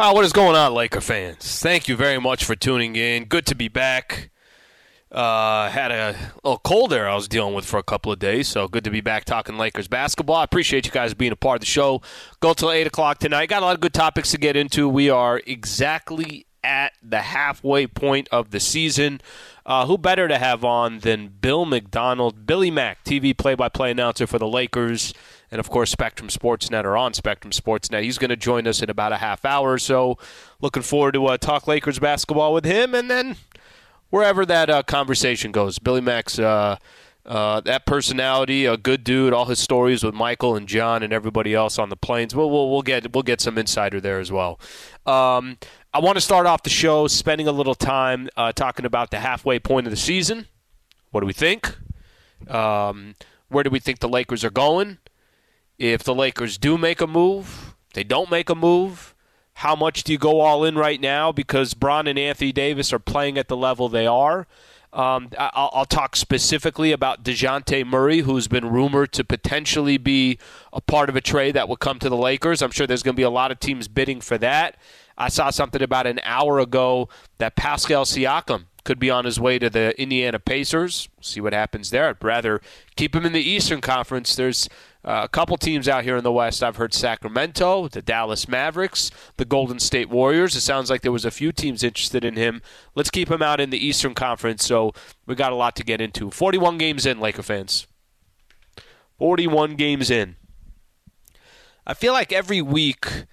Oh, what is going on, Laker fans? Thank you very much for tuning in. Good to be back. Uh, had a little cold there I was dealing with for a couple of days, so good to be back talking Lakers basketball. I appreciate you guys being a part of the show. Go till 8 o'clock tonight. Got a lot of good topics to get into. We are exactly at the halfway point of the season. Uh, who better to have on than Bill Macdonald, Billy Mack, TV play by play announcer for the Lakers? and of course Spectrum Sportsnet or on Spectrum Sportsnet. He's going to join us in about a half hour or so. Looking forward to uh, talk Lakers basketball with him, and then wherever that uh, conversation goes. Billy Mack's uh, uh, that personality, a good dude. All his stories with Michael and John and everybody else on the planes. We'll we'll, we'll get we'll get some insider there as well. Um, I want to start off the show spending a little time uh, talking about the halfway point of the season. What do we think? Um, where do we think the Lakers are going? if the Lakers do make a move, they don't make a move, how much do you go all in right now because Bron and Anthony Davis are playing at the level they are? Um, I'll, I'll, talk specifically about DeJounte Murray, who's been rumored to potentially be a part of a trade that will come to the Lakers. I'm sure there's going to be a lot of teams bidding for that. I saw something about an hour ago that Pascal Siakam could be on his way to the Indiana Pacers. See what happens there. I'd rather keep him in the Eastern Conference. There's uh, a couple teams out here in the West. I've heard Sacramento, the Dallas Mavericks, the Golden State Warriors. It sounds like there was a few teams interested in him. Let's keep him out in the Eastern Conference. So we got a lot to get into. 41 games in, Laker fans. 41 games in. I feel like every week,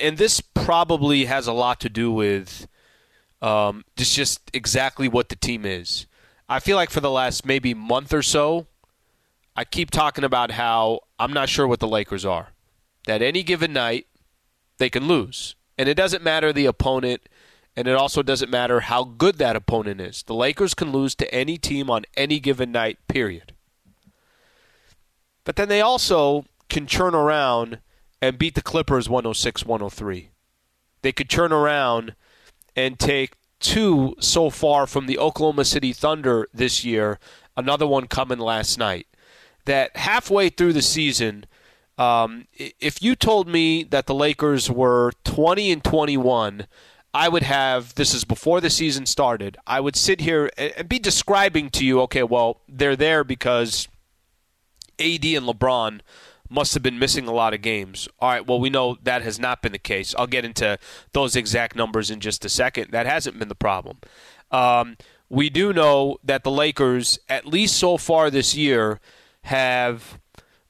and this probably has a lot to do with um, just just exactly what the team is. I feel like for the last maybe month or so, I keep talking about how I'm not sure what the Lakers are. That any given night, they can lose. And it doesn't matter the opponent, and it also doesn't matter how good that opponent is. The Lakers can lose to any team on any given night, period. But then they also can turn around and beat the Clippers 106 103. They could turn around and take two so far from the Oklahoma City Thunder this year, another one coming last night that halfway through the season, um, if you told me that the Lakers were 20 and 21, I would have, this is before the season started, I would sit here and be describing to you, okay, well, they're there because AD and LeBron must have been missing a lot of games. All right, well, we know that has not been the case. I'll get into those exact numbers in just a second. That hasn't been the problem. Um, we do know that the Lakers, at least so far this year, have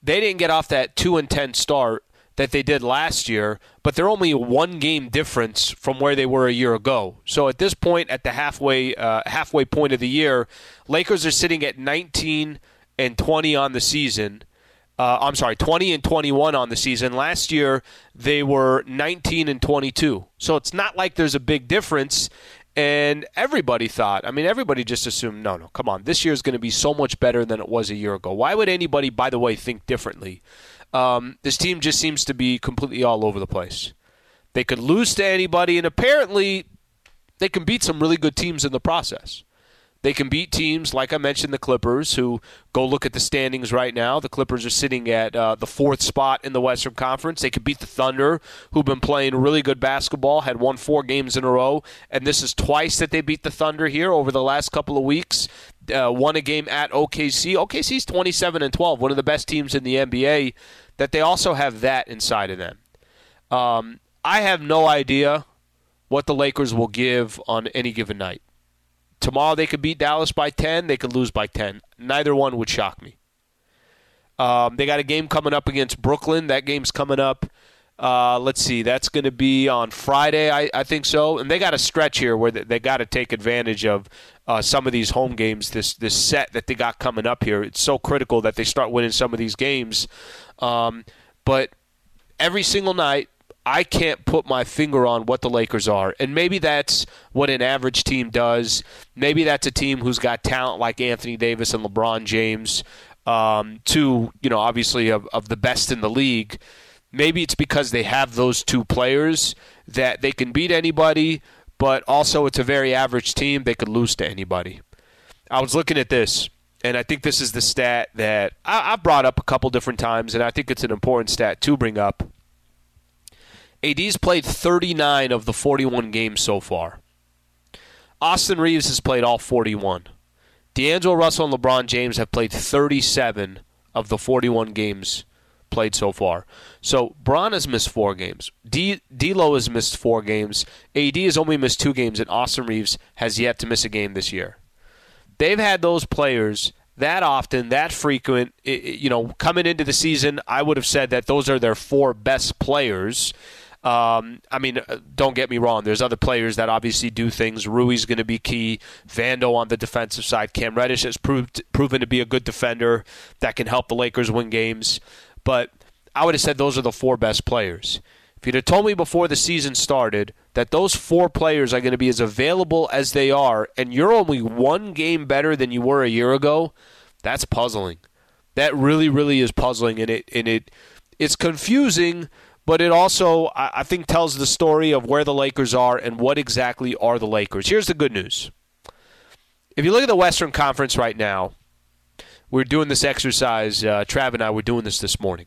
they didn't get off that 2 and 10 start that they did last year, but they're only one game difference from where they were a year ago. So at this point, at the halfway uh, halfway point of the year, Lakers are sitting at 19 and 20 on the season. Uh, I'm sorry, 20 and 21 on the season. Last year they were 19 and 22. So it's not like there's a big difference. And everybody thought, I mean, everybody just assumed, no, no, come on, this year is going to be so much better than it was a year ago. Why would anybody, by the way, think differently? Um, this team just seems to be completely all over the place. They could lose to anybody, and apparently they can beat some really good teams in the process. They can beat teams like I mentioned, the Clippers, who go look at the standings right now. The Clippers are sitting at uh, the fourth spot in the Western Conference. They could beat the Thunder, who've been playing really good basketball, had won four games in a row, and this is twice that they beat the Thunder here over the last couple of weeks. Uh, won a game at OKC. OKC's 27 and 12, one of the best teams in the NBA. That they also have that inside of them. Um, I have no idea what the Lakers will give on any given night. Tomorrow they could beat Dallas by 10. They could lose by 10. Neither one would shock me. Um, they got a game coming up against Brooklyn. That game's coming up. Uh, let's see. That's going to be on Friday, I, I, think so. And they got a stretch here where they, they got to take advantage of uh, some of these home games. This this set that they got coming up here. It's so critical that they start winning some of these games. Um, but every single night, I can't put my finger on what the Lakers are. And maybe that's what an average team does. Maybe that's a team who's got talent like Anthony Davis and LeBron James, um, two, you know, obviously of, of the best in the league. Maybe it's because they have those two players that they can beat anybody, but also it's a very average team. They could lose to anybody. I was looking at this, and I think this is the stat that I've brought up a couple different times, and I think it's an important stat to bring up AD's played 39 of the 41 games so far. Austin Reaves has played all 41. D'Angelo Russell and LeBron James have played 37 of the 41 games played so far. So Bron has missed four games. D- D'Lo has missed four games. AD has only missed two games, and Austin Reaves has yet to miss a game this year. They've had those players that often, that frequent. You know, coming into the season, I would have said that those are their four best players. Um, I mean, uh, don't get me wrong. There's other players that obviously do things. Rui's going to be key. Vando on the defensive side. Cam Reddish has proved proven to be a good defender that can help the Lakers win games. But I would have said those are the four best players. If you'd have told me before the season started that those four players are going to be as available as they are, and you're only one game better than you were a year ago, that's puzzling. That really, really is puzzling, and it and it it's confusing, but it also I think tells the story of where the Lakers are and what exactly are the Lakers. Here's the good news. If you look at the Western Conference right now, we're doing this exercise. Uh, Trav and I were doing this this morning.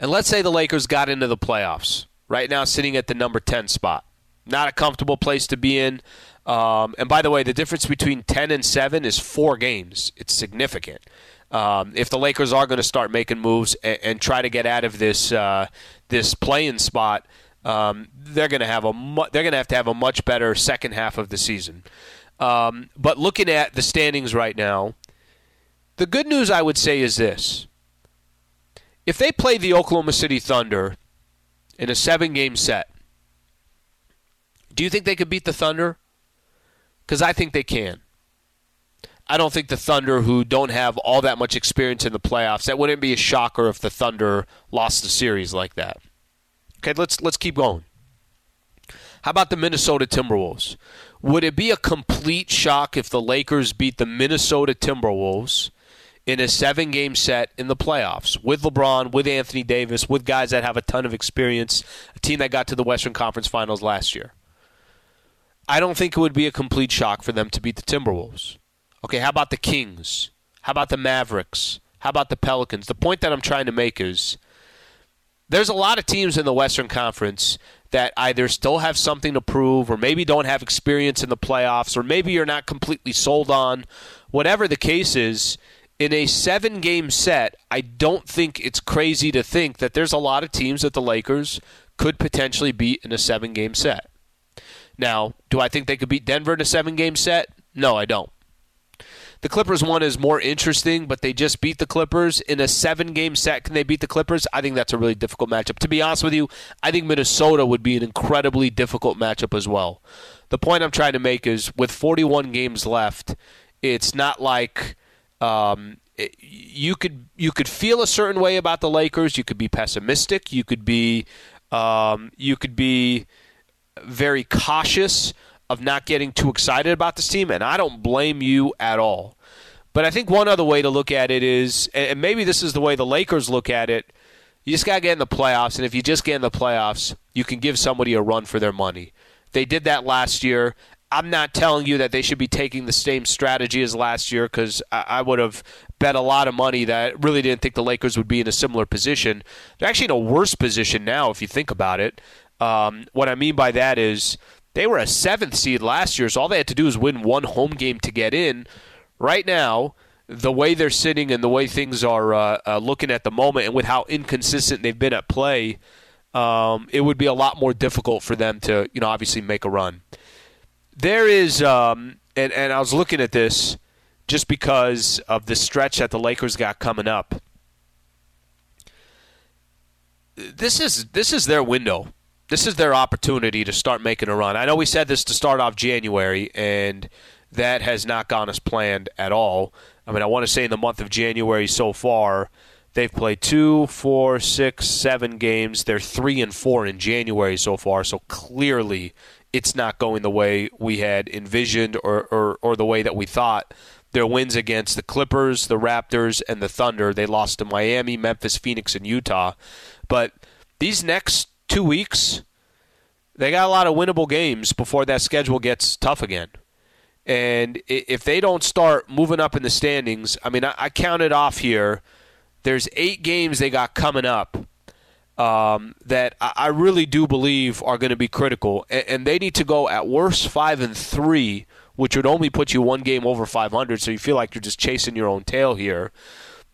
And let's say the Lakers got into the playoffs, right now sitting at the number 10 spot. Not a comfortable place to be in. Um, and by the way, the difference between 10 and 7 is four games. It's significant. Um, if the Lakers are going to start making moves and, and, try to get out of this uh, this playing spot, um, they're going to have a mu- they're going to have to have a much better second half of the season. Um, but looking at the standings right now, the good news I would say is this: if they play the Oklahoma City Thunder in a seven game set, do you think they could beat the Thunder? Because I think they can. I don't think the Thunder, who don't have all that much experience in the playoffs, that wouldn't be a shocker if the Thunder lost the series like that. Okay, let's let's keep going. How about the Minnesota Timberwolves? Would it be a complete shock if the Lakers beat the Minnesota Timberwolves in a seven game set in the playoffs with LeBron, with Anthony Davis, with guys that have a ton of experience, a team that got to the Western Conference Finals last year. I don't think it would be a complete shock for them to beat the Timberwolves. Okay, how about the Kings? How about the Mavericks? How about the Pelicans? The point that I'm trying to make is there's a lot of teams in the Western Conference that either still have something to prove or maybe don't have experience in the playoffs or maybe you're not completely sold on. Whatever the case is, in a seven game set, I don't think it's crazy to think that there's a lot of teams that the Lakers could potentially beat in a seven game set. Now, do I think they could beat Denver in a seven game set? No, I don't. The Clippers one is more interesting, but they just beat the Clippers in a seven game set. Can they beat the Clippers? I think that's a really difficult matchup. To be honest with you, I think Minnesota would be an incredibly difficult matchup as well. The point I'm trying to make is with 41 games left, it's not like um, you could you could feel a certain way about the Lakers. You could be pessimistic. You could be um, you could be very cautious of not getting too excited about this team, and I don't blame you at all. But I think one other way to look at it is, and maybe this is the way the Lakers look at it. You just gotta get in the playoffs, and if you just get in the playoffs, you can give somebody a run for their money. They did that last year, I'm not telling you that they should be taking the same strategy as last year because I, I would have bet a lot of money that really didn't think the Lakers would be in a similar position. They're actually in a worse position now if you think about it. Um, what I mean by that is they were a seventh seed last year, so all they had to do is win one home game to get in. Right now, the way they're sitting and the way things are uh, uh, looking at the moment, and with how inconsistent they've been at play, um, it would be a lot more difficult for them to, you know, obviously make a run there is, um, and, and I was looking at this just because of the stretch that the Lakers got coming up. This is this is their window. This is their opportunity to start making a run. I know we said this to start off January, and that has not gone as planned at all. I mean, I want to say in the month of January so far, they've played two, four, six, seven games. They're three and four in January so far. So clearly, it's not going the way we had envisioned or, or, or the way that we thought. Their wins against the Clippers, the Raptors, and the Thunder. They lost to Miami, Memphis, Phoenix, and Utah. But these next two weeks, they got a lot of winnable games before that schedule gets tough again. And if they don't start moving up in the standings, I mean, I, counted off here. There's eight games they got coming up um, that I really do believe are going to be critical, and, they need to go at worst five and three, which would only put you one game over 500. So you feel like you're just chasing your own tail here,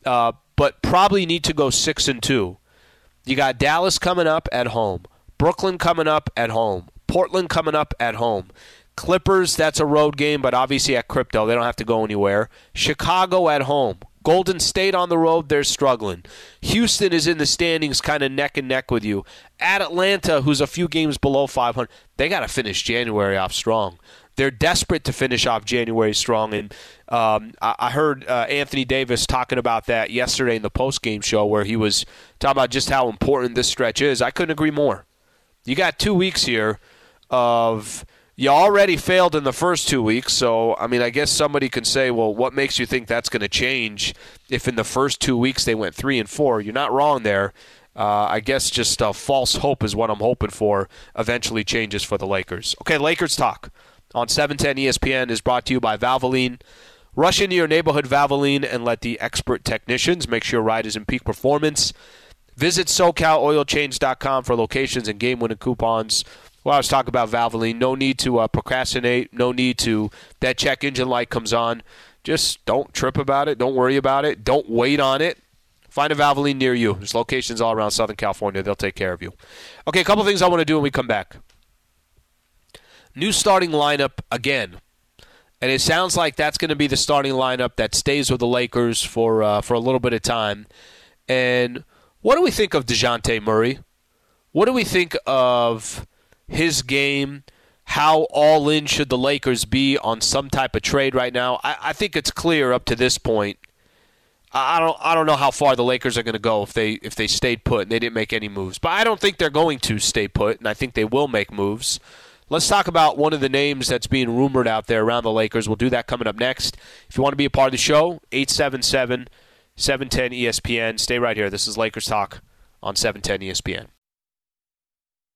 uh, but probably need to go six and two. You got Dallas coming up at home, Brooklyn coming up at home, Portland coming up at home. Clippers, that's a road game, but obviously at crypto, they don't have to go anywhere. Chicago at home. Golden State on the road, they're struggling. Houston is in the standings kind of neck and neck with you. At Atlanta, who's a few games below 500, they got to finish January off strong. They're desperate to finish off January strong. And um, I, I, heard uh, Anthony Davis talking about that yesterday in the post game show where he was talking about just how important this stretch is. I couldn't agree more. You got two weeks here of you already failed in the first two weeks, so I mean, I guess somebody can say, well, what makes you think that's going to change if in the first two weeks they went three and four? You're not wrong there. Uh, I guess just uh, false hope is what I'm hoping for. Eventually changes for the Lakers. Okay, Lakers talk on 710 ESPN is brought to you by Valvoline. Rush into your neighborhood Valvoline and let the expert technicians make sure your ride is in peak performance. Visit SoCalOilChange.com for locations and game-winning coupons well, I was talking about Valvoline. No need to uh, procrastinate. No need to. That check engine light comes on. Just don't trip about it. Don't worry about it. Don't wait on it. Find a Valvoline near you. There's locations all around Southern California. They'll take care of you. Okay, a couple things I want to do when we come back. New starting lineup again. And it sounds like that's going to be the starting lineup that stays with the Lakers for uh, for a little bit of time. And what do we think of Dejounte Murray? What do we think of his game, how all in should the Lakers be on some type of trade right now? I, I think it's clear up to this point. I don't I don't know how far the Lakers are going to go if they if they stayed put and they didn't make any moves. But I don't think they're going to stay put, and I think they will make moves. Let's talk about one of the names that's being rumored out there around the Lakers. We'll do that coming up next. If you want to be a part of the show, 877 710 ESPN. Stay right here. This is Lakers Talk on 710 ESPN.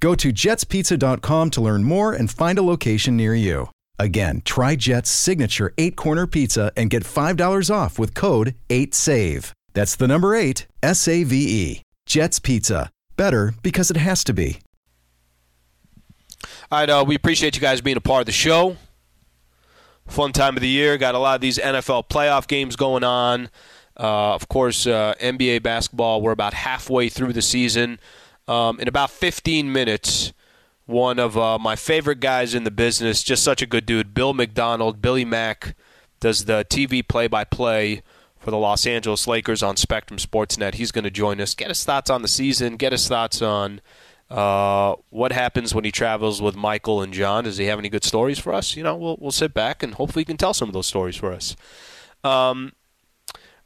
Go to jetspizza.com to learn more and find a location near you. Again, try Jet's signature eight corner pizza and get $5 off with code 8SAVE. That's the number eight, S A V E. Jet's Pizza. Better because it has to be. All right, uh, we appreciate you guys being a part of the show. Fun time of the year. Got a lot of these NFL playoff games going on. Uh, of course, uh, NBA basketball, we're about halfway through the season. Um, in about 15 minutes, one of uh, my favorite guys in the business, just such a good dude, Bill Macdonald, Billy Mack, does the TV play-by-play for the Los Angeles Lakers on Spectrum Sportsnet. He's going to join us. Get his thoughts on the season. Get his thoughts on uh, what happens when he travels with Michael and John. Does he have any good stories for us? You know, we'll we'll sit back and hopefully he can tell some of those stories for us. Um,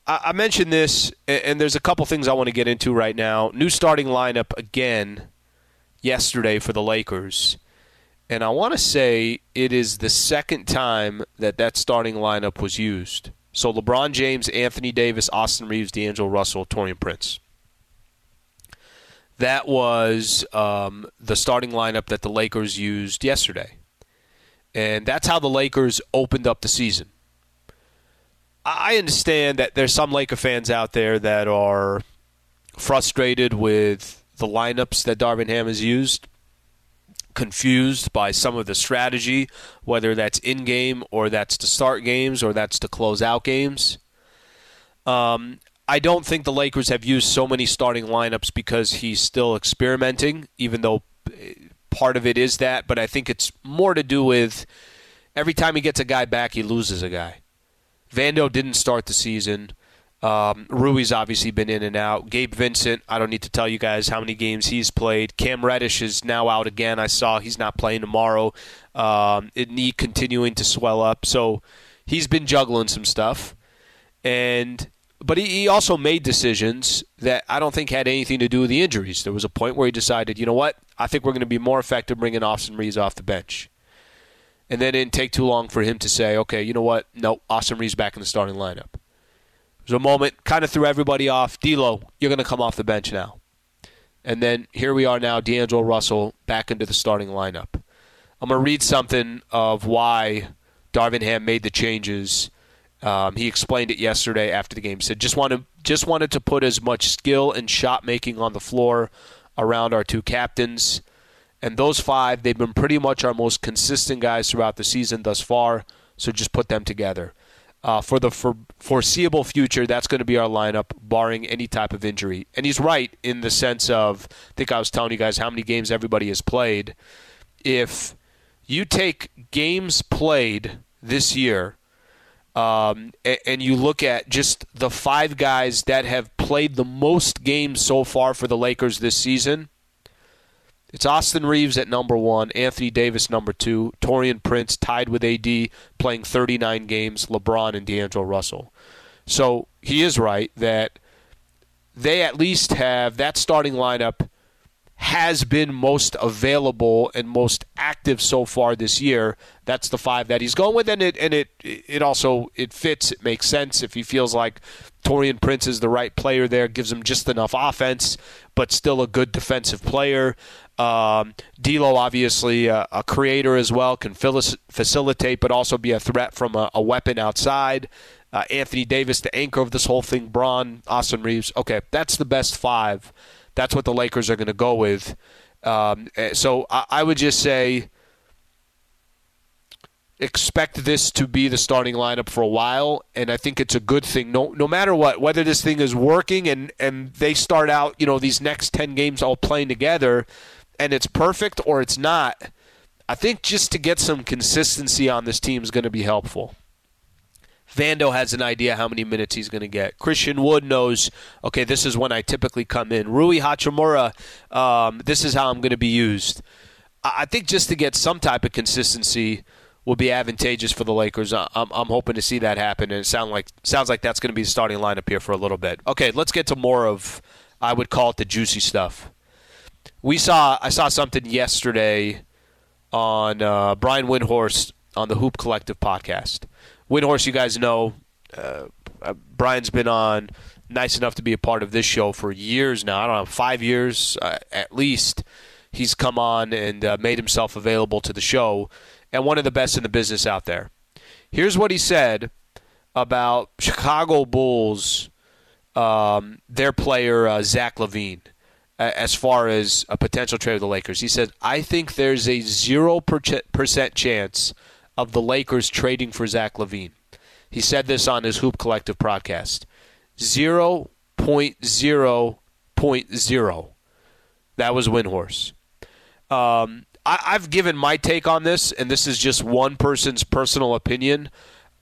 I, I mentioned this, and there's a couple things I want to get into right now. New starting lineup again yesterday for the Lakers. And I want to say it is the second time that that starting lineup was used. So LeBron James, Anthony Davis, Austin Reaves, D'Angelo Russell, Taurean Prince. That was um, the starting lineup that the Lakers used yesterday. And that's how the Lakers opened up the season. I understand that there's some Laker fans out there that are frustrated with the lineups that Darvin Ham has used, confused by some of the strategy, whether that's in game or that's to start games or that's to close out games. Um, I don't think the Lakers have used so many starting lineups because he's still experimenting, even though part of it is that, but I think it's more to do with every time he gets a guy back, he loses a guy. Vando didn't start the season. Um, Rui's obviously been in and out. Gabe Vincent, I don't need to tell you guys how many games he's played. Cam Reddish is now out again. I saw he's not playing tomorrow. Um, it knee continuing to swell up, so he's been juggling some stuff. And but he, he also made decisions that I don't think had anything to do with the injuries. There was a point where he decided, you know what, I think we're going to be more effective bringing Austin Reaves off the bench. And then it didn't take too long for him to say, okay, you know what, no, Austin Reaves back in the starting lineup. There's a moment, kind of threw everybody off. D'Lo, you're going to come off the bench now. And then here we are now, D'Angelo Russell back into the starting lineup. I'm going to read something of why Darvin Ham made the changes um, he explained it yesterday after the game. He said just wanted just wanted to put as much skill and shot making on the floor around our two captains. And those five, they've been pretty much our most consistent guys throughout the season thus far. So just put them together. Uh, for the for foreseeable future, that's going to be our lineup, barring any type of injury. And he's right in the sense of, I think I was telling you guys how many games everybody has played. If you take games played this year um, and, and you look at just the five guys that have played the most games so far for the Lakers this season. It's Austin Reaves at number one, Anthony Davis number two, Taurean Prince tied with AD playing 39 games, LeBron and D'Angelo Russell. So he is right that they at least have that starting lineup has been most available and most active so far this year. That's the five that he's going with, and it and it it also it fits. It makes sense if he feels like Taurean Prince is the right player there, gives him just enough offense, but still a good defensive player. Um, D'Lo, obviously a, a, creator as well, can facilitate, but also be a threat from a, a weapon outside. Uh, Anthony Davis, the anchor of this whole thing. Bron, Austin Reaves. Okay, that's the best five that's what the Lakers are going to go with. Um, eh, so I, I would just say expect this to be the starting lineup for a while, and I think it's a good thing. No, no matter what, whether this thing is working and and they start out, you know, these next ten games all playing together, and it's perfect or it's not. I think just to get some consistency on this team is going to be helpful. Vando has an idea how many minutes he's going to get. Christian Wood knows, okay, this is when I typically come in. Rui Hachimura, um, this is how I'm going to be used. I think just to get some type of consistency will be advantageous for the Lakers. I'm, I'm hoping to see that happen, and it sound like sounds like that's going to be the starting lineup here for a little bit. Okay, let's get to more of, I would call it the juicy stuff. We saw I saw something yesterday on uh, Brian Windhorst on the Hoop Collective podcast Windhorst, you guys know, uh, uh, Brian's been on nice enough to be a part of this show for years now. I don't know, five years uh, at least. He's come on and uh, made himself available to the show, and one of the best in the business out there. Here's what he said about Chicago Bulls, um, their player uh, Zach LaVine, as far as a potential trade with the Lakers. He said, "I think there's a zero percent chance." of the Lakers trading for Zach LaVine. He said this on his Hoop Collective podcast. 0.0.0. That was Windhorst. Um, I, have given my take on this, and this is just one person's personal opinion.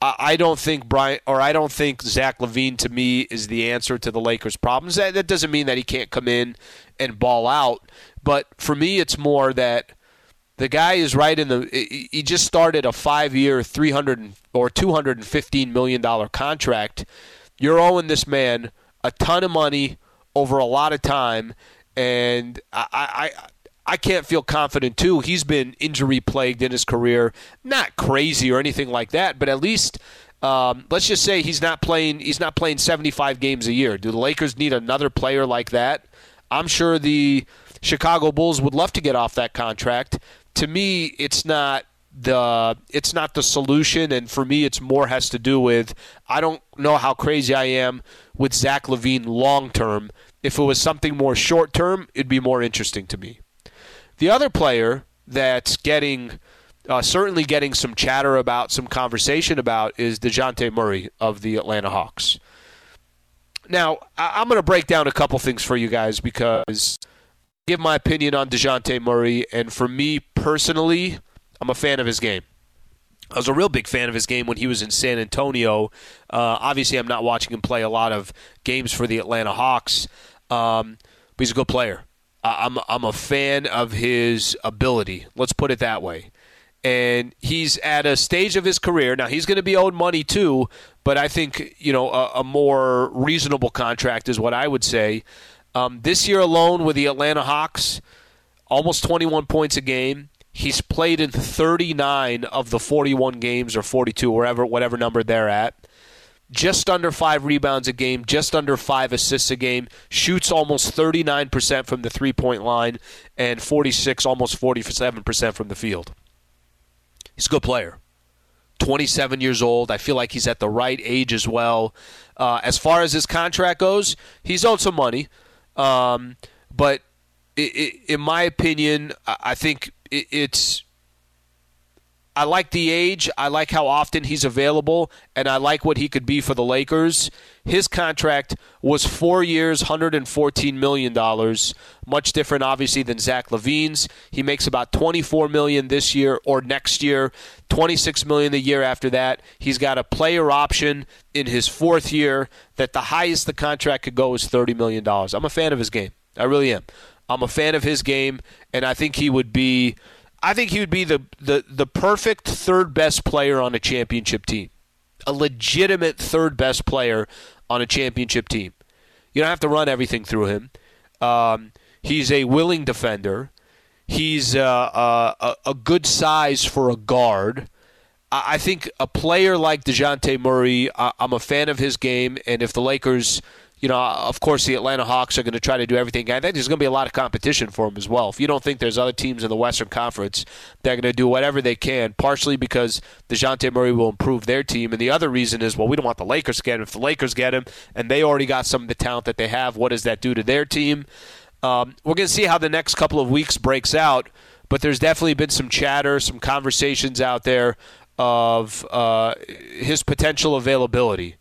I, don't think Brian, or I don't think Zach LaVine to me is the answer to the Lakers' problems. That, that doesn't mean that he can't come in and ball out, but for me, it's more that the guy is right in the. He just started a five-year, three hundred or two hundred and fifteen million dollar contract. You're owing this man a ton of money over a lot of time, and I, I, I can't feel confident too. He's been injury plagued in his career, not crazy or anything like that, but at least um, let's just say he's not playing. He's not playing 75 games a year. Do the Lakers need another player like that? I'm sure the Chicago Bulls would love to get off that contract to me, it's not the it's not the solution and for me it's more has to do with I don't know how crazy I am with Zach LaVine long term. If it was something more short term, it'd be more interesting to me. The other player that's getting uh, certainly getting some chatter about, some conversation about, is DeJounte Murray of the Atlanta Hawks. Now, I- I'm going to break down a couple things for you guys because give my opinion on Dejounte Murray, and for me personally, I'm a fan of his game. I was a real big fan of his game when he was in San Antonio. Uh, obviously, I'm not watching him play a lot of games for the Atlanta Hawks, um, but he's a good player. I'm I'm a fan of his ability. Let's put it that way. And he's at a stage of his career now. He's going to be owed money too, but I think you know a, a more reasonable contract is what I would say. Um, this year alone with the Atlanta Hawks, almost 21 points a game. He's played in 39 of the 41 games or 42, wherever whatever number they're at. Just under five rebounds a game, just under five assists a game. Shoots almost 39% from the three point line and 46, almost 47% from the field. He's a good player. 27 years old. I feel like he's at the right age as well. Uh, as far as his contract goes, he's owed some money. Um, but it, it, in my opinion, I think it, it's. I like the age. I like how often he's available, and I like what he could be for the Lakers. His contract was four years, $114 million. Much different, obviously, than Zach LaVine's. He makes about 24 million this year or next year, 26 million the year after that. He's got a player option in his fourth year that the highest the contract could go is $30 million. I'm a fan of his game. I really am. I'm a fan of his game, and I think he would be. I think he would be the, the, the perfect third best player on a championship team. A legitimate third best player on a championship team. You don't have to run everything through him. Um, he's a willing defender. He's uh, uh, a, a good size for a guard. I think a player like DeJounte Murray, I'm a fan of his game, and if the Lakers you know, of course, the Atlanta Hawks are going to try to do everything. I think there's going to be a lot of competition for them as well. If you don't think there's other teams in the Western Conference, they're going to do whatever they can, partially because DeJounte Murray will improve their team. And the other reason is, well, we don't want the Lakers to get him. If the Lakers get him and they already got some of the talent that they have, what does that do to their team? Um, we're going to see how the next couple of weeks breaks out, but there's definitely been some chatter, some conversations out there of uh, his potential availability.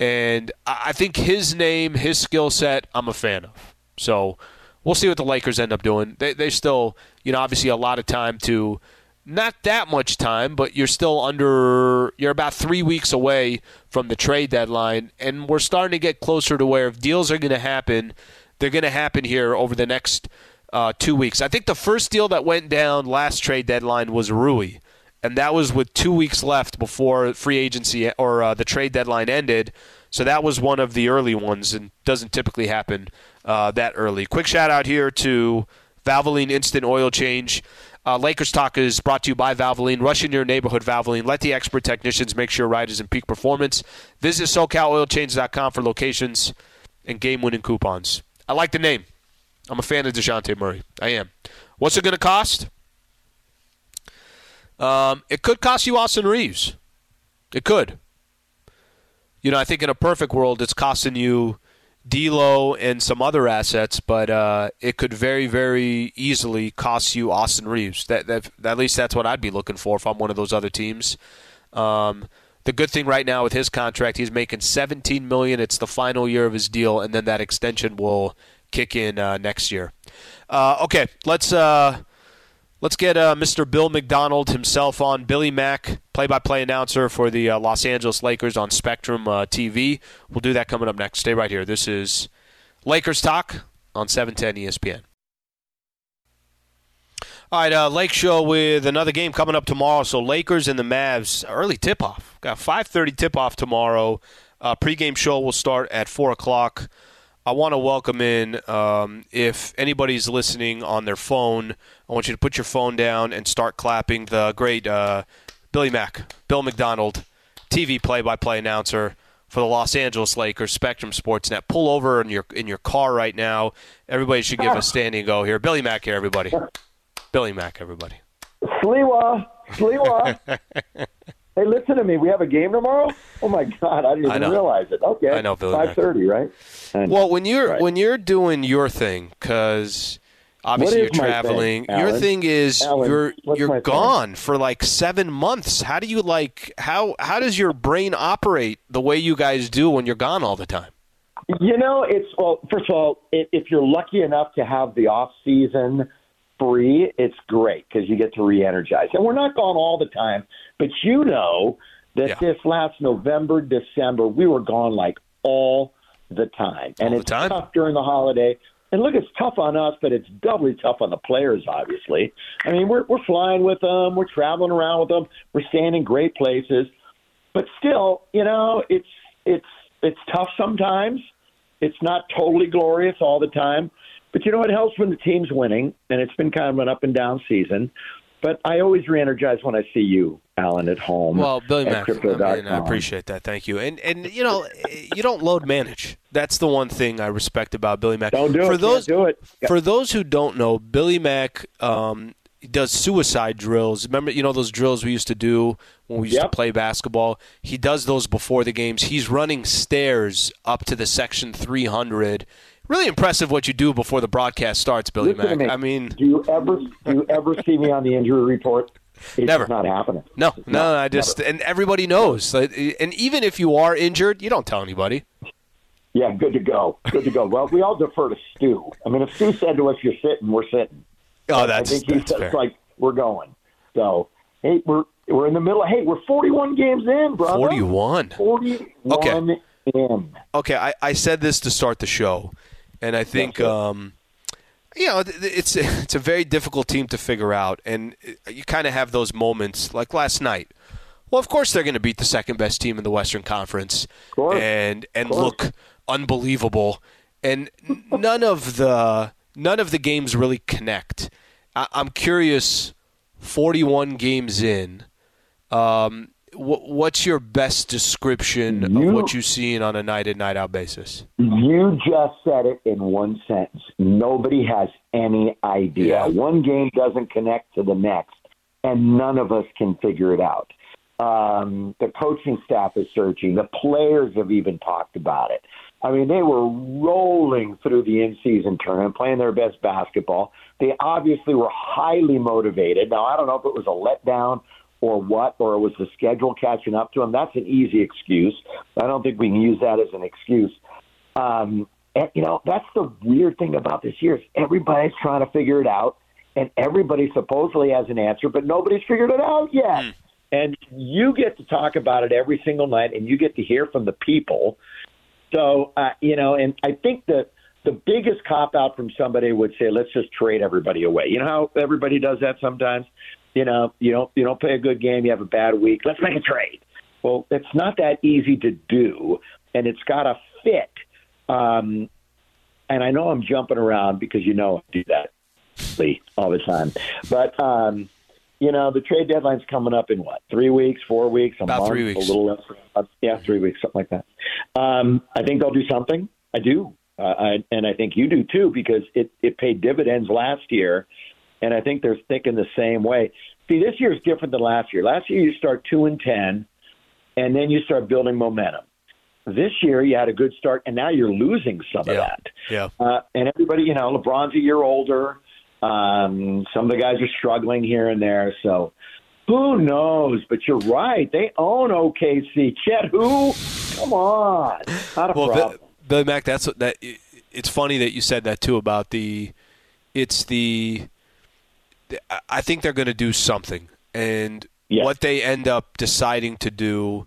And I think his name, his skill set, I'm a fan of. So we'll see what the Lakers end up doing. They, they still, you know, obviously a lot of time to, not that much time, but you're still under, you're about three weeks away from the trade deadline. And we're starting to get closer to where if deals are going to happen, they're going to happen here over the next uh, two weeks. I think the first deal that went down last trade deadline was Rui and that was with two weeks left before free agency or uh, the trade deadline ended. So that was one of the early ones, and doesn't typically happen uh, that early. Quick shout out here to Valvoline Instant Oil Change. Uh, Lakers Talk is brought to you by Valvoline. Rush in your neighborhood Valvoline. Let the expert technicians make sure your ride is in peak performance. Visit SoCalOilChange.com for locations and game-winning coupons. I like the name. I'm a fan of Dejounte Murray. I am. What's it going to cost? Um, it could cost you Austin Reaves. It could. You know, I think in a perfect world, it's costing you D'Lo and some other assets, but uh, it could very, very easily cost you Austin Reaves. That, that, at least that's what I'd be looking for if I'm one of those other teams. Um, the good thing right now with his contract, he's making 17 million. It's the final year of his deal, and then that extension will kick in uh, next year. Uh, okay, let's uh, Let's get uh, Mr. Bill Macdonald himself on. Billy Mack, play-by-play announcer for the uh, Los Angeles Lakers on Spectrum uh, TV. We'll do that coming up next. Stay right here. This is Lakers Talk on 710 ESPN. All right, uh, Lake Show with another game coming up tomorrow. So Lakers and the Mavs early tip-off. Got 5:30 tip-off tomorrow. Uh, pregame show will start at four o'clock. I want to welcome in, um, if anybody's listening on their phone, I want you to put your phone down and start clapping the great uh, Billy Mack, Bill Macdonald, TV play-by-play announcer for the Los Angeles Lakers, Spectrum Sportsnet. Pull over in your in your car right now. Everybody should give a standing go here. Billy Mack here, everybody. Billy Mack, everybody. Sliwa, Sliwa. Hey, listen to me. We have a game tomorrow. Oh my God, I didn't even realize it. Okay, I know. Five thirty, right? Well, when you're right. when you're doing your thing, because obviously you're traveling. Thing, your thing is Alan, you're you're gone thing? for like seven months. How do you like how how does your brain operate the way you guys do when you're gone all the time? You know, it's well. First of all, if you're lucky enough to have the off season free, it's great because you get to re-energize. And we're not gone all the time, but you know that Yeah. this last November, December, we were gone like all the time, and All it's time? tough during the holiday. And look, it's tough on us, but it's doubly tough on the players. Obviously, I mean, we're we're flying with them, we're traveling around with them, we're staying in great places, but still, you know, it's it's it's tough sometimes. It's not totally glorious all the time, but you know it helps when the team's winning, and it's been kind of an up and down season. But I always re-energize when I see you, Alan, at home. Well, Billy Mack, I, mean, I appreciate that. Thank you. And and you know, you don't load manage. That's the one thing I respect about Billy Mack. Don't do for it. those do it. for those who don't know, Billy Mack um, does suicide drills. Remember, you know those drills we used to do when we used to play basketball. He does those before the games. He's running stairs up to the section 300. Really impressive what you do before the broadcast starts, Billy Listen Mack. me. I mean, do you ever do you ever see me on the injury report? It's Never. not happening. no, It's no, not- I just never. and everybody knows. And even if you are injured, you don't tell anybody. Yeah, good to go. Good to go. Well, we all defer to Stu. I mean, if Stu said to us, "You're sitting," we're sitting. Oh, that's. I think he says fair. like we're going. So hey, we're we're in the middle. Hey, we're 41 games in, brother. 41. 41 Okay. in. okay, I, I said this to start the show, and I think um, you know th- th- it's it's a very difficult team to figure out, and uh, you kind of have those moments like last night. Well, of course they're going to beat the second best team in the Western Conference, and and look unbelievable, and none of the none of the games really connect. I, I'm curious, 41 games in. Um, what's your best description of what you've seen on a night in night out basis? You just said it in one sentence. Nobody has any idea. Yeah. One game doesn't connect to the next, and none of us can figure it out. Um, the coaching staff is searching. The players have even talked about it. I mean, they were rolling through the in-season tournament, playing their best basketball. They obviously were highly motivated. Now, I don't know if it was a letdown or what, or it was the schedule catching up to them. That's an easy excuse. I don't think we can use that as an excuse. Um, and you know, that's the weird thing about this year is everybody's trying to figure it out, and everybody supposedly has an answer, but nobody's figured it out yet. And you get to talk about it every single night, and you get to hear from the people. So uh, you know, and I think that the biggest cop out from somebody would say, "Let's just trade everybody away." You know how everybody does that sometimes. You know, you don't you don't play a good game, you have a bad week. Let's make a trade. Well, it's not that easy to do, and it's got to fit. Um, and I know I'm jumping around because you know I do that all the time. But um, you know, the trade deadline's coming up in what? Three weeks, four weeks, a About month, three weeks. a little less. Uh, yeah, three weeks, something like that. Um, I think they'll do something. I do, uh, I, and I think you do too, because it it paid dividends last year, and I think they're thinking the same way. See, this year is different than last year. Last year you start two and ten, and then you start building momentum. This year you had a good start, and now you're losing some of that. Yeah. Uh, and everybody, you know, LeBron's a year older. Um, some of the guys are struggling here and there. So who knows? But you're right. They own OKC. Chet, who? Come on. Not a Well, problem. Bi- Billy Mack, that's what that. It's funny that you said that too about the. It's the. I- think they're going to do something, and Yes. what they end up deciding to do.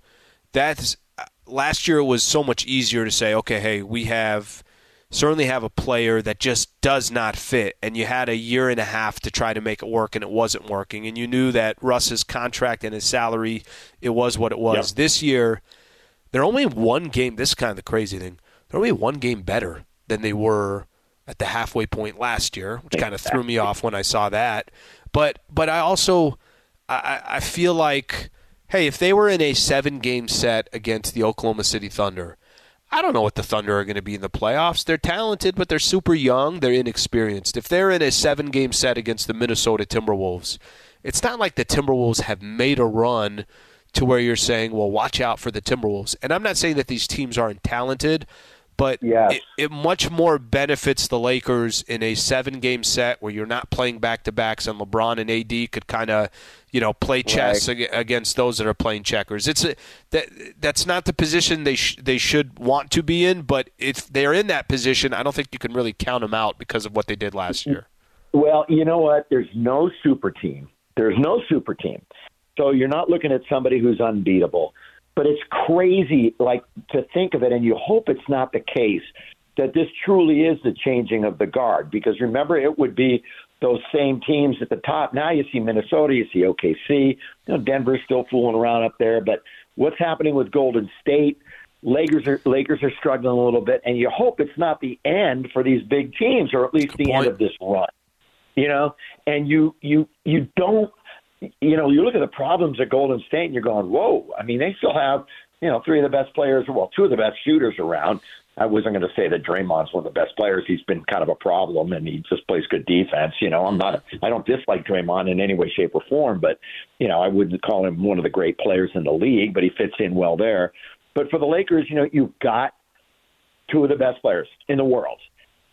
That's last year. It was so much easier to say, okay, hey, we have certainly have a player that just does not fit, and you had a year and a half to try to make it work, and it wasn't working, and you knew that Russ's contract and his salary, it was what it was. Yep. This year, they're only one game. This is kind of the crazy thing. They're only one game better than they were at the halfway point last year, which kind of threw me off when I saw that. But but I also I, I I feel like hey, if they were in a seven game set against the Oklahoma City Thunder, I don't know what the Thunder are going to be in the playoffs. They're talented, but they're super young. They're inexperienced. If they're in a seven game set against the Minnesota Timberwolves, it's not like the Timberwolves have made a run to where you're saying, well, watch out for the Timberwolves. And I'm not saying that these teams aren't talented, but Yes. it, it much more benefits the Lakers in a seven-game set where you're not playing back-to-backs, and LeBron and AD could kind of, you know, play chess ag- against those that are playing checkers. It's a, that that's not the position they sh- they should want to be in, but if they're in that position, I don't think you can really count them out because of what they did last year. Well, you know what? There's no super team. There's no super team. So you're not looking at somebody who's unbeatable. But it's crazy, like to think of it, and you hope it's not the case that this truly is the changing of the guard. Because remember, it would be those same teams at the top. Now you see Minnesota, you see OKC, you know, Denver's still fooling around up there. But what's happening with Golden State? Lakers are Lakers are struggling a little bit, and you hope it's not the end for these big teams, or at least Good the point. end of this run. You know, and you you you don't you know, you look at the problems at Golden State and you're going, whoa. I mean, they still have, you know, three of the best players, well, two of the best shooters around. I wasn't going to say that Draymond's one of the best players. He's been kind of a problem and he just plays good defense. You know, I'm not, I don't dislike Draymond in any way, shape, or form, but, you know, I wouldn't call him one of the great players in the league, but he fits in well there. But for the Lakers, you know, you've got two of the best players in the world.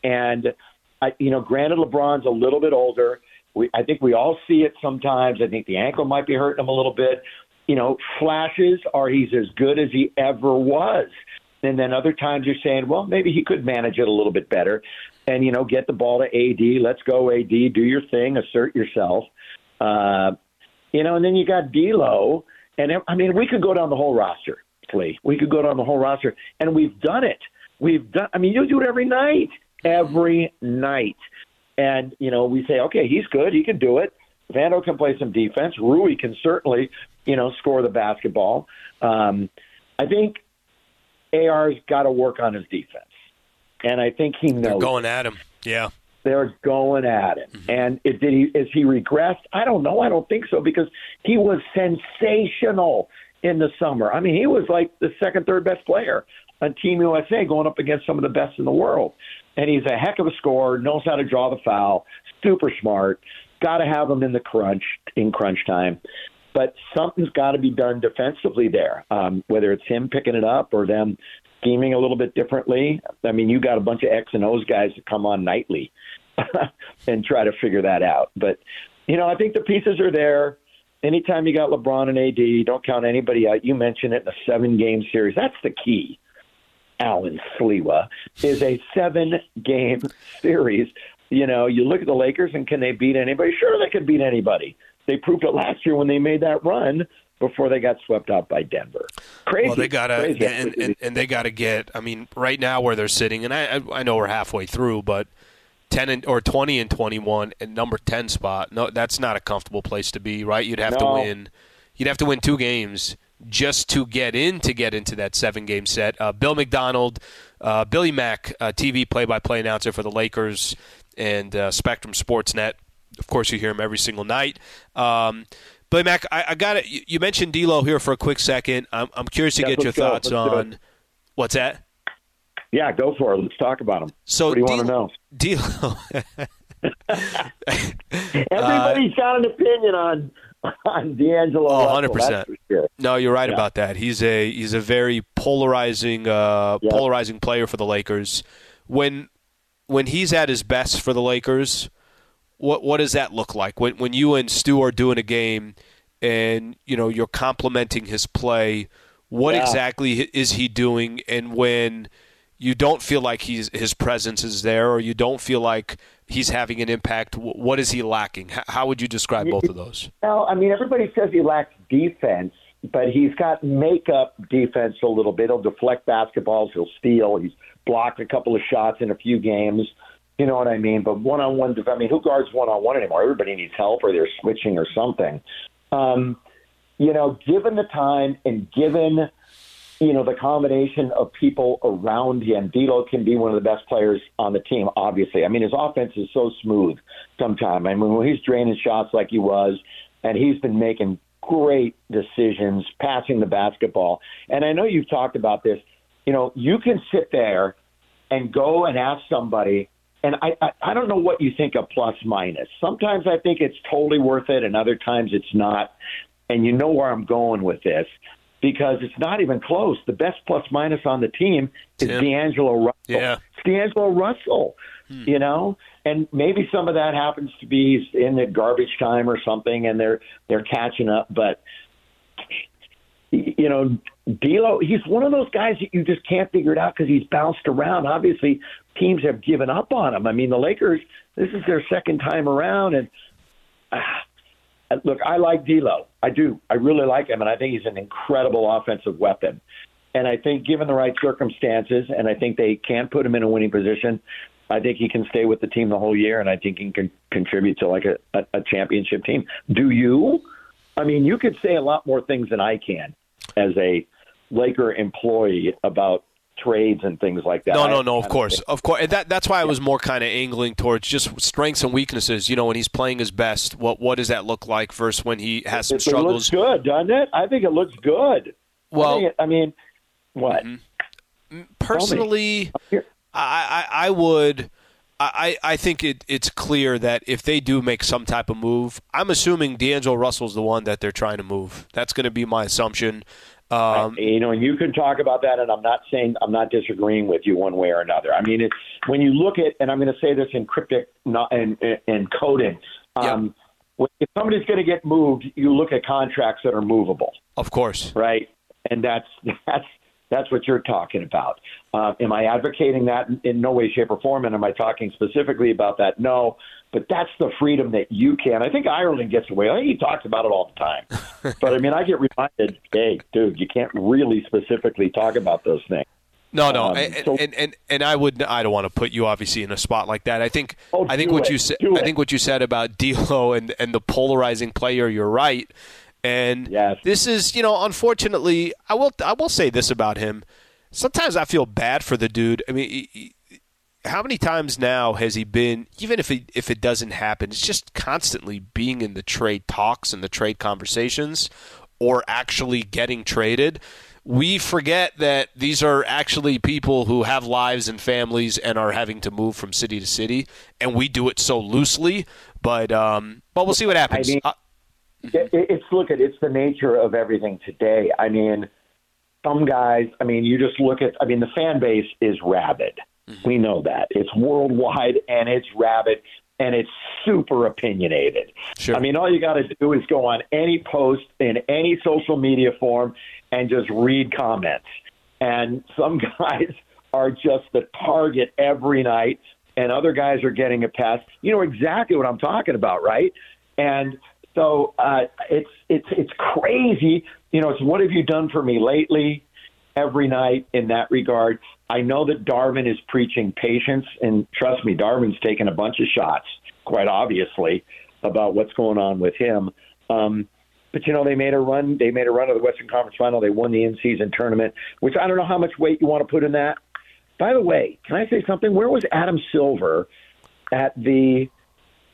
And, I, you know, granted, LeBron's a little bit older. We, I think we all see it sometimes. I think the ankle might be hurting him a little bit. You know, flashes are he's as good as he ever was. And then other times you're saying, well, maybe he could manage it a little bit better and, you know, get the ball to AD. Let's go, AD. Do your thing. Assert yourself. Uh, you know, and then you got D'Lo. And, I mean, we could go down the whole roster, Lee. We could go down the whole roster. And we've done it. We've done, I mean, you do it every night. Every night. And, you know, we say, okay, he's good. He can do it. Vando can play some defense. Rui can certainly, you know, score the basketball. Um, I think AR's got to work on his defense. And I think he knows They're going at him. Yeah. they're going at him. And it, did he is he regressed? I don't know. I don't think so because he was sensational in the summer. I mean, he was like the second, third best player on Team USA going up against some of the best in the world. And he's a heck of a scorer, knows how to draw the foul, super smart. Got to have him in the crunch in crunch time. But something's got to be done defensively there, um, whether it's him picking it up or them scheming a little bit differently. I mean, you got a bunch of X and O's guys that come on nightly and try to figure that out. But you know, I think the pieces are there. Anytime you got LeBron and AD, don't count anybody out. You mentioned it in a seven-game series. That's the key. Alan Sliwa is a seven-game series. You know, you look at the Lakers and can they beat anybody? Sure, they could beat anybody. They proved it last year when they made that run before they got swept out by Denver. Crazy. Well, they gotta Crazy. and, and, and they gotta get. I mean, right now where they're sitting, and I I know we're halfway through, but ten and, or twenty and twenty one and number ten spot. No, that's not a comfortable place to be, right? You'd have to win. You'd have to win two games just to get in to get into that seven game set. Uh, Bill Macdonald, uh, Billy Mack, uh, TV play by play announcer for the Lakers and uh, Spectrum Sportsnet. Of course, you hear him every single night. Um, Billy Mack, I, I got it. You, mentioned D'Lo here for a quick second. I'm, I'm curious to Yeah, get your go. thoughts Let's on what's that. Yeah, go for it. Let's talk about him. So what do you want to know? D'Lo. Everybody's got an opinion on on D'Angelo. Oh, 100%. sure. No, you're right Yeah. about that. He's a he's a very polarizing uh, polarizing player for the Lakers. When when he's at his best for the Lakers, what what does that look like? When when you and Stu are doing a game and you know you're complimenting his play, what Yeah. exactly is he doing? And when you don't feel like he's his presence is there, or you don't feel like he's having an impact, wh- what is he lacking? How would you describe both of those? Well, I mean, everybody says he lacks defense, but he's got makeup defense a little bit. He'll deflect basketballs. He'll steal. He's blocked a couple of shots in a few games. You know what I mean? But one on one, I mean, who guards one on one anymore? Everybody needs help, or they're switching or something. Um, you know, given the time and given you know the combination of people around him, D'Lo can be one of the best players on the team. Obviously, I mean his offense is so smooth. Sometimes, I mean when he's draining shots like he was, and he's been making great decisions, passing the basketball. And I know you've talked about this. You know, you can sit there and go and ask somebody. And I, I, I don't know what you think of plus minus. Sometimes I think it's totally worth it, and other times it's not. And you know where I'm going with this because it's not even close. The best plus minus on the team is Tim. D'Angelo Russell. Yeah. It's D'Angelo Russell, you know, and maybe some of that happens to be in the garbage time or something, and they're they're catching up. But you know, D'Lo, he's one of those guys that you just can't figure it out because he's bounced around. Obviously, teams have given up on him. I mean, the Lakers, this is their second time around, and uh, look, I like D'Lo. I do. I really like him, and I think he's an incredible offensive weapon. And I think, given the right circumstances, and I think they can put him in a winning position, I think he can stay with the team the whole year, and I think he can contribute to like a, a, a championship team. Do you? I mean, you could say a lot more things than I can as a Laker employee about trades and things like that. No, no, no. Of course, of course. And that that's why I was more kind of angling towards just strengths and weaknesses. You know, when he's playing his best, what what does that look like versus when he has some It, it struggles? looks good, doesn't it? I think it looks good. Well- I, it- I mean, what? Mm-hmm. Personally, Here. I, I I would. I, I think it, it's clear that if they do make some type of move, I'm assuming D'Angelo Russell's the one that they're trying to move. That's going to be my assumption. Um, you know, and you can talk about that, and I'm not saying I'm not disagreeing with you one way or another. I mean, it's when you look at, and I'm going to say this in cryptic not, and, and coding. Um, when- If somebody's going to get moved, you look at contracts that are movable, of course. right? And that's that's that's what you're talking about. Uh, am I advocating that in, in no way, shape, or form? And am I talking specifically about that? No. But that's the freedom that you can. I think Ireland gets away. I think he talks about it all the time. but I mean, I get reminded, hey, dude, you can't really specifically talk about those things. No, no, Um, and, so- and and and I would I don't want to put you obviously in a spot like that. I think Oh, I think what it. you said I think what you said about D'Lo and and the polarizing player. You're right, and Yes. this is you know unfortunately I will I will say this about him. Sometimes I feel bad for the dude. I mean. He, he- how many times now has he been even if it if it doesn't happen it's just constantly being in the trade talks and the trade conversations or actually getting traded we forget that these are actually people who have lives and families and are having to move from city to city and we do it so loosely but um but we'll see what happens mean- Uh, It, it's look at it's the nature of everything today. I mean, some guys. I mean, you just look at. I mean, the fan base is rabid. Mm-hmm. We know that it's worldwide and it's rabid and it's super opinionated. Sure. I mean, all you got to do is go on any post in any social media form and just read comments. And some guys are just the target every night, and other guys are getting a pass. You know exactly what I'm talking about, right? And so uh, it's it's it's crazy. You know, it's what have you done for me lately? Every night in that regard. I know that Darvin is preaching patience, and trust me, Darvin's taken a bunch of shots, quite obviously, about what's going on with him. Um, but you know, they made a run. They made a run of the Western Conference Final. They won the in-season tournament, which I don't know how much weight you want to put in that. By the way, can I say something? Where was Adam Silver at the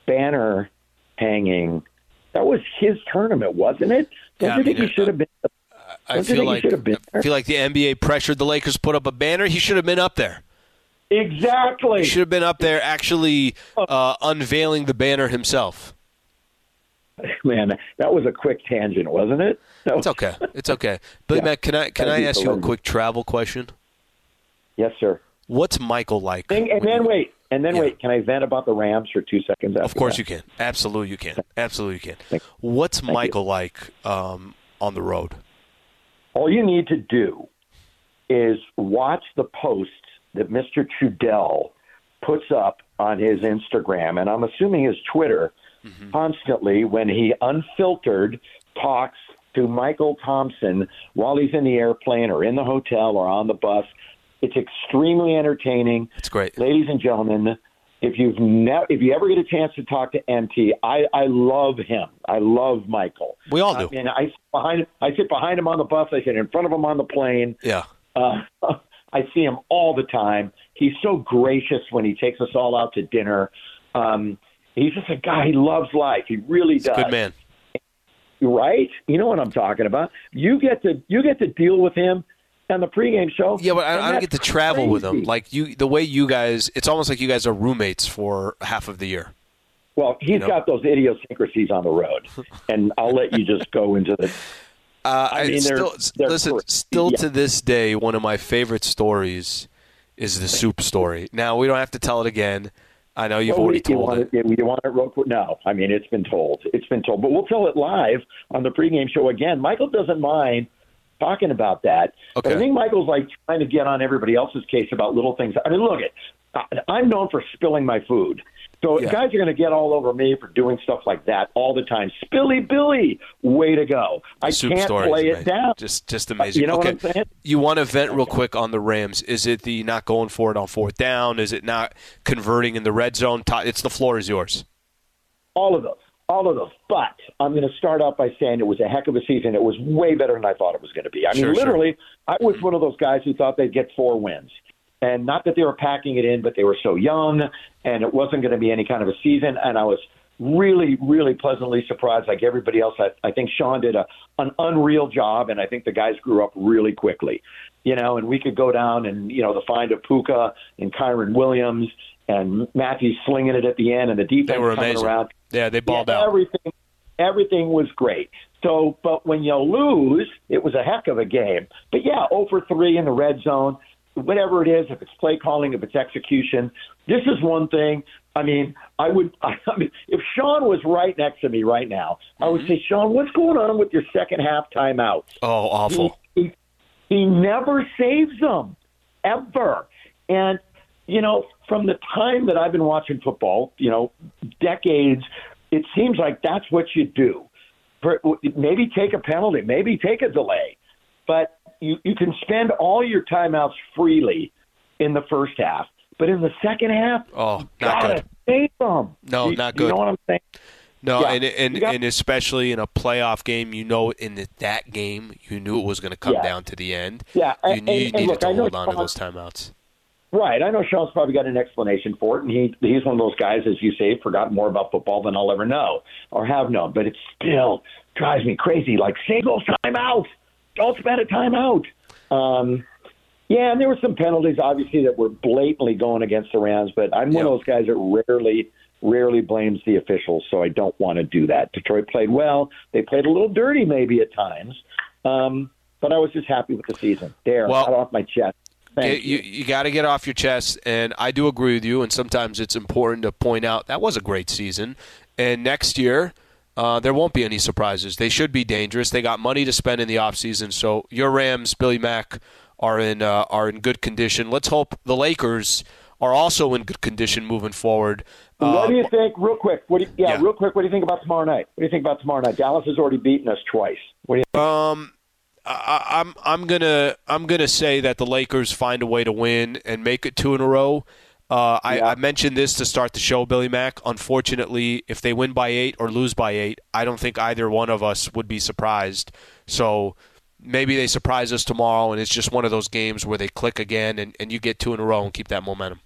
banner hanging? That was his tournament, wasn't it? Don't Yeah, you I think mean, he should have been? I feel like I feel like the NBA pressured the Lakers to put up a banner he should have been up there Exactly. he should have been up there actually uh, unveiling the banner himself Man, that was a quick tangent, wasn't it? That It's okay. It's okay. Billy Yeah. Mack, can I can That'd I ask you a quick travel question? Yes, sir. What's Mychal like? And, and then you- wait, and then Yeah. wait. Can I vent about the Rams for two seconds? Of course that? you can. Absolutely you can. Absolutely you can. Thank- What's you. Mychal like um, on the road? All you need to do is watch the posts that Mr. Trudell puts up on his Instagram, and I'm assuming his Twitter, constantly when he unfiltered talks to Mychal Thompson while he's in the airplane or in the hotel or on the bus. It's extremely entertaining. It's great. ladies and gentlemen, if you've never, if you ever get a chance to talk to MT, I, I love him. I love Mychal. We all do. I mean, I sit behind, I sit behind him on the bus. I sit in front of him on the plane. Yeah. Uh, I see him all the time. He's so gracious when he takes us all out to dinner. Um, he's just a guy. He loves life. He really does. Good man. right? You know what I'm talking about. You get to you get to deal with him on the pregame show. Yeah, but I, I don't get to travel with them. Like you, the way you guys, it's almost like you guys are roommates for half of the year. Well, he's know? got those idiosyncrasies on the road, and I'll let you just go into the. Uh, I mean, they're- still, they're listen, crazy. still Yeah. to this day, one of my favorite stories is the soup story. Now we don't have to tell it again. I know you've Well, already you told want it. it. You want it real quick? No, I mean it's been told. It's been told, but we'll tell it live on the pregame show again. Mychal doesn't mind talking about that. But I think Mychal's like trying to get on everybody else's case about little things. I mean, look it. I'm known for spilling my food. So Yeah. guys are going to get all over me for doing stuff like that all the time. Spilly Billy, way to go! I soup can't play it amazing. down. Just just amazing. You know okay. what I'm saying? You want to vent real quick on the Rams. Is it the not going for it on fourth down? Is it not converting in the red zone? It's the floor is yours. All of those. All of those. But I'm going to start out by saying it was a heck of a season. It was way better than I thought it was going to be. I mean, Sure, sure. literally, I was one of those guys who thought they'd get four wins. And not that they were packing it in, but they were so young, and it wasn't going to be any kind of a season. And I was really, really pleasantly surprised, like everybody else. I, I think Sean did a, an unreal job, and I think the guys grew up really quickly. You know, and we could go down and, you know, the find of Puka and Kyren Williams and Matthews slinging it at the end and the defense They were coming amazing. around. Yeah, they balled Yeah, out. Everything, everything was great. So, but when you lose, it was a heck of a game. But yeah, oh over three in the red zone, whatever it is, if it's play calling, if it's execution, this is one thing. I mean, I would. I mean, if Sean was right next to me right now, I would mm-hmm. say, Sean, what's going on with your second half timeouts? Oh, awful. He, he, he never saves them, ever. And, you know, from the time that I've been watching football, you know, decades, it seems like that's what you do. For, maybe take a penalty, maybe take a delay, but you, you can spend all your timeouts freely in the first half. But in the second half, Oh, not good. save them. No, You- not good. You know what I'm saying? No, Yeah. and and, got- and especially in a playoff game, you know, in the, that game, you knew it was going to come Yeah. down to the end. Yeah, you, and- you and needed look, to hold on to those timeouts. Right. I know Sean's probably got an explanation for it, and he he's one of those guys, as you say, forgot more about football than I'll ever know or have known. But it still drives me crazy. Like, single those timeouts. Don't spend a timeout. Um, yeah, and there were some penalties, obviously, that were blatantly going against the Rams. But I'm one Yeah. of those guys that rarely, rarely blames the officials, so I don't want to do that. Detroit played well. They played a little dirty, maybe at times. Um, but I was just happy with the season. There, Well- off my chest. Thank Get- you you got to get off your chest, and I do agree with you. And sometimes it's important to point out that was a great season. And next year, uh, there won't be any surprises. They should be dangerous. They got money to spend in the offseason. So your Rams, Billy Mack, are in uh, are in good condition. Let's hope the Lakers are also in good condition moving forward. What Uh, do you think, real quick? What do you, yeah, Yeah. real quick. What do you think about tomorrow night? What do you think about tomorrow night? Dallas has already beaten us twice. What do you? Um, I, I'm I'm gonna I'm gonna say that the Lakers find a way to win and make it two in a row. Uh, I, Yeah. I mentioned this to start the show, Billy Mack. Unfortunately, if they win by eight or lose by eight, I don't think either one of us would be surprised. So maybe they surprise us tomorrow, and it's just one of those games where they click again, and, and you get two in a row and keep that momentum.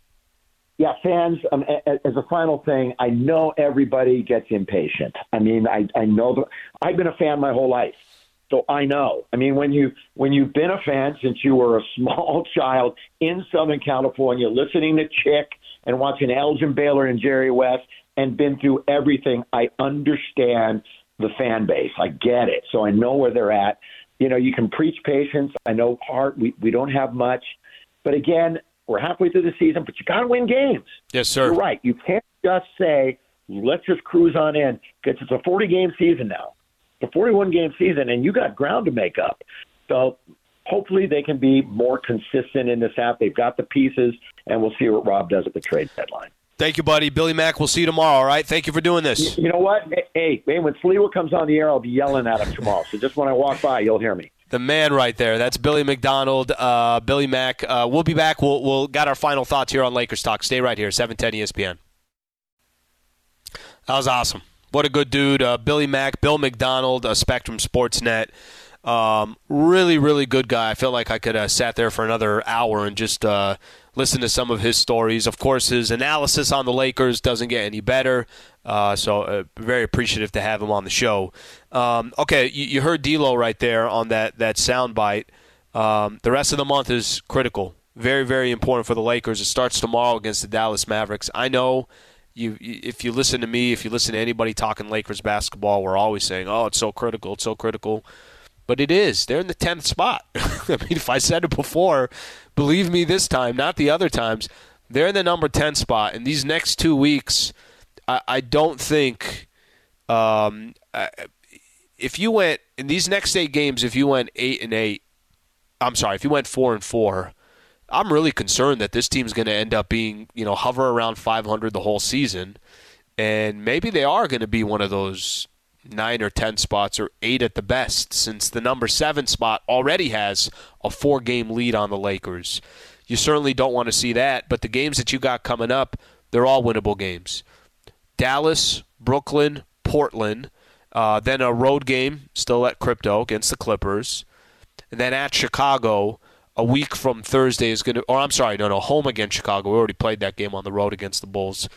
Yeah, fans. Um, as a final thing, I know everybody gets impatient. I mean, I I know that I've been a fan my whole life, so I know. I mean, when you when you've been a fan since you were a small child in Southern California, listening to Chick and watching Elgin Baylor and Jerry West, and been through everything, I understand the fan base. I get it, so I know where they're at. You know, you can preach patience. I know heart. We we don't have much, but again, we're halfway through the season. But you got to win games. Yes, sir. You're right. You can't just say, let's just cruise on in because it's a 40 game season now. A 41 game season, and you got ground to make up. So hopefully they can be more consistent in this half. They've got the pieces, and we'll see what Rob does at the trade deadline. Thank you, buddy. Billy Mack, we'll see you tomorrow, all right? Thank you for doing this. You know what? Hey, hey, when Sliwa comes on the air, I'll be yelling at him tomorrow. So just when I walk by, you'll hear me. The man right there. That's Billy Macdonald, uh, Billy Mack. Uh, we'll be back. We'll, we'll got our final thoughts here on Lakers Talk. Stay right here, 710 ESPN. That was awesome. What a good dude. Uh, Billy Mack, Bill Macdonald, uh, Spectrum Sportsnet. Um, really, really good guy. I feel like I could have sat there for another hour and just uh, listen to some of his stories. Of course, his analysis on the Lakers doesn't get any better. Uh, so uh, very appreciative to have him on the show. Um, okay, you, you heard D'Lo right there on that that sound bite. Um, the rest of the month is critical. Very, very important for the Lakers. It starts tomorrow against the Dallas Mavericks. I know you if you listen to me, if you listen to anybody talking Lakers basketball, we're always saying, "Oh, it's so critical, it's so critical." but it is. They're in the tenth spot. I mean, if I said it before, believe me this time, not the other times. They're in the number ten spot, and these next two weeks, I, I don't think. Um, if you went in these next eight games, if you went eight and eight, I'm sorry, if you went four and four, I'm really concerned that this team's going to end up being, you know, hover around 500 the whole season, and maybe they are going to be one of those nine or ten spots or eight at the best, since the number seven spot already has a four-game lead on the Lakers. You certainly don't want to see that, but the games that you got coming up, they're all winnable games. Dallas, Brooklyn, Portland, uh, then a road game still at Crypto against the Clippers, and then at Chicago a week from Thursday is going to, or I'm sorry, no, no, home against Chicago. We already played that game on the road against the Bulls.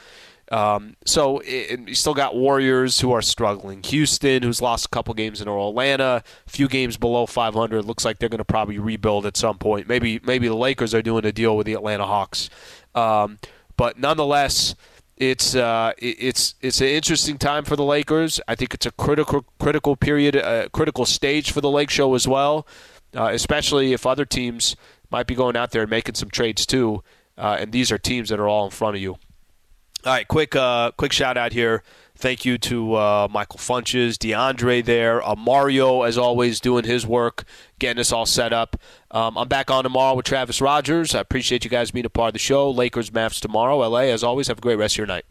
Um, so it, you still got Warriors who are struggling. Houston, who's lost a couple games in row. Atlanta, a few games below 500. Looks like they're going to probably rebuild at some point. Maybe maybe the Lakers are doing a deal with the Atlanta Hawks. Um, but nonetheless, it's uh, it's it's an interesting time for the Lakers. I think it's a critical critical period, a critical stage for the Lake Show as well uh, especially if other teams might be going out there and making some trades too. Uh, and these are teams that are all in front of you. All right, quick uh, quick shout out here. Thank you to uh, Michael Funches, DeAndre there, uh, Mario as always doing his work, getting us all set up. Um, I'm back on tomorrow with Travis Rogers. I appreciate you guys being a part of the show. Lakers, Mavs tomorrow. LA, as always, have a great rest of your night.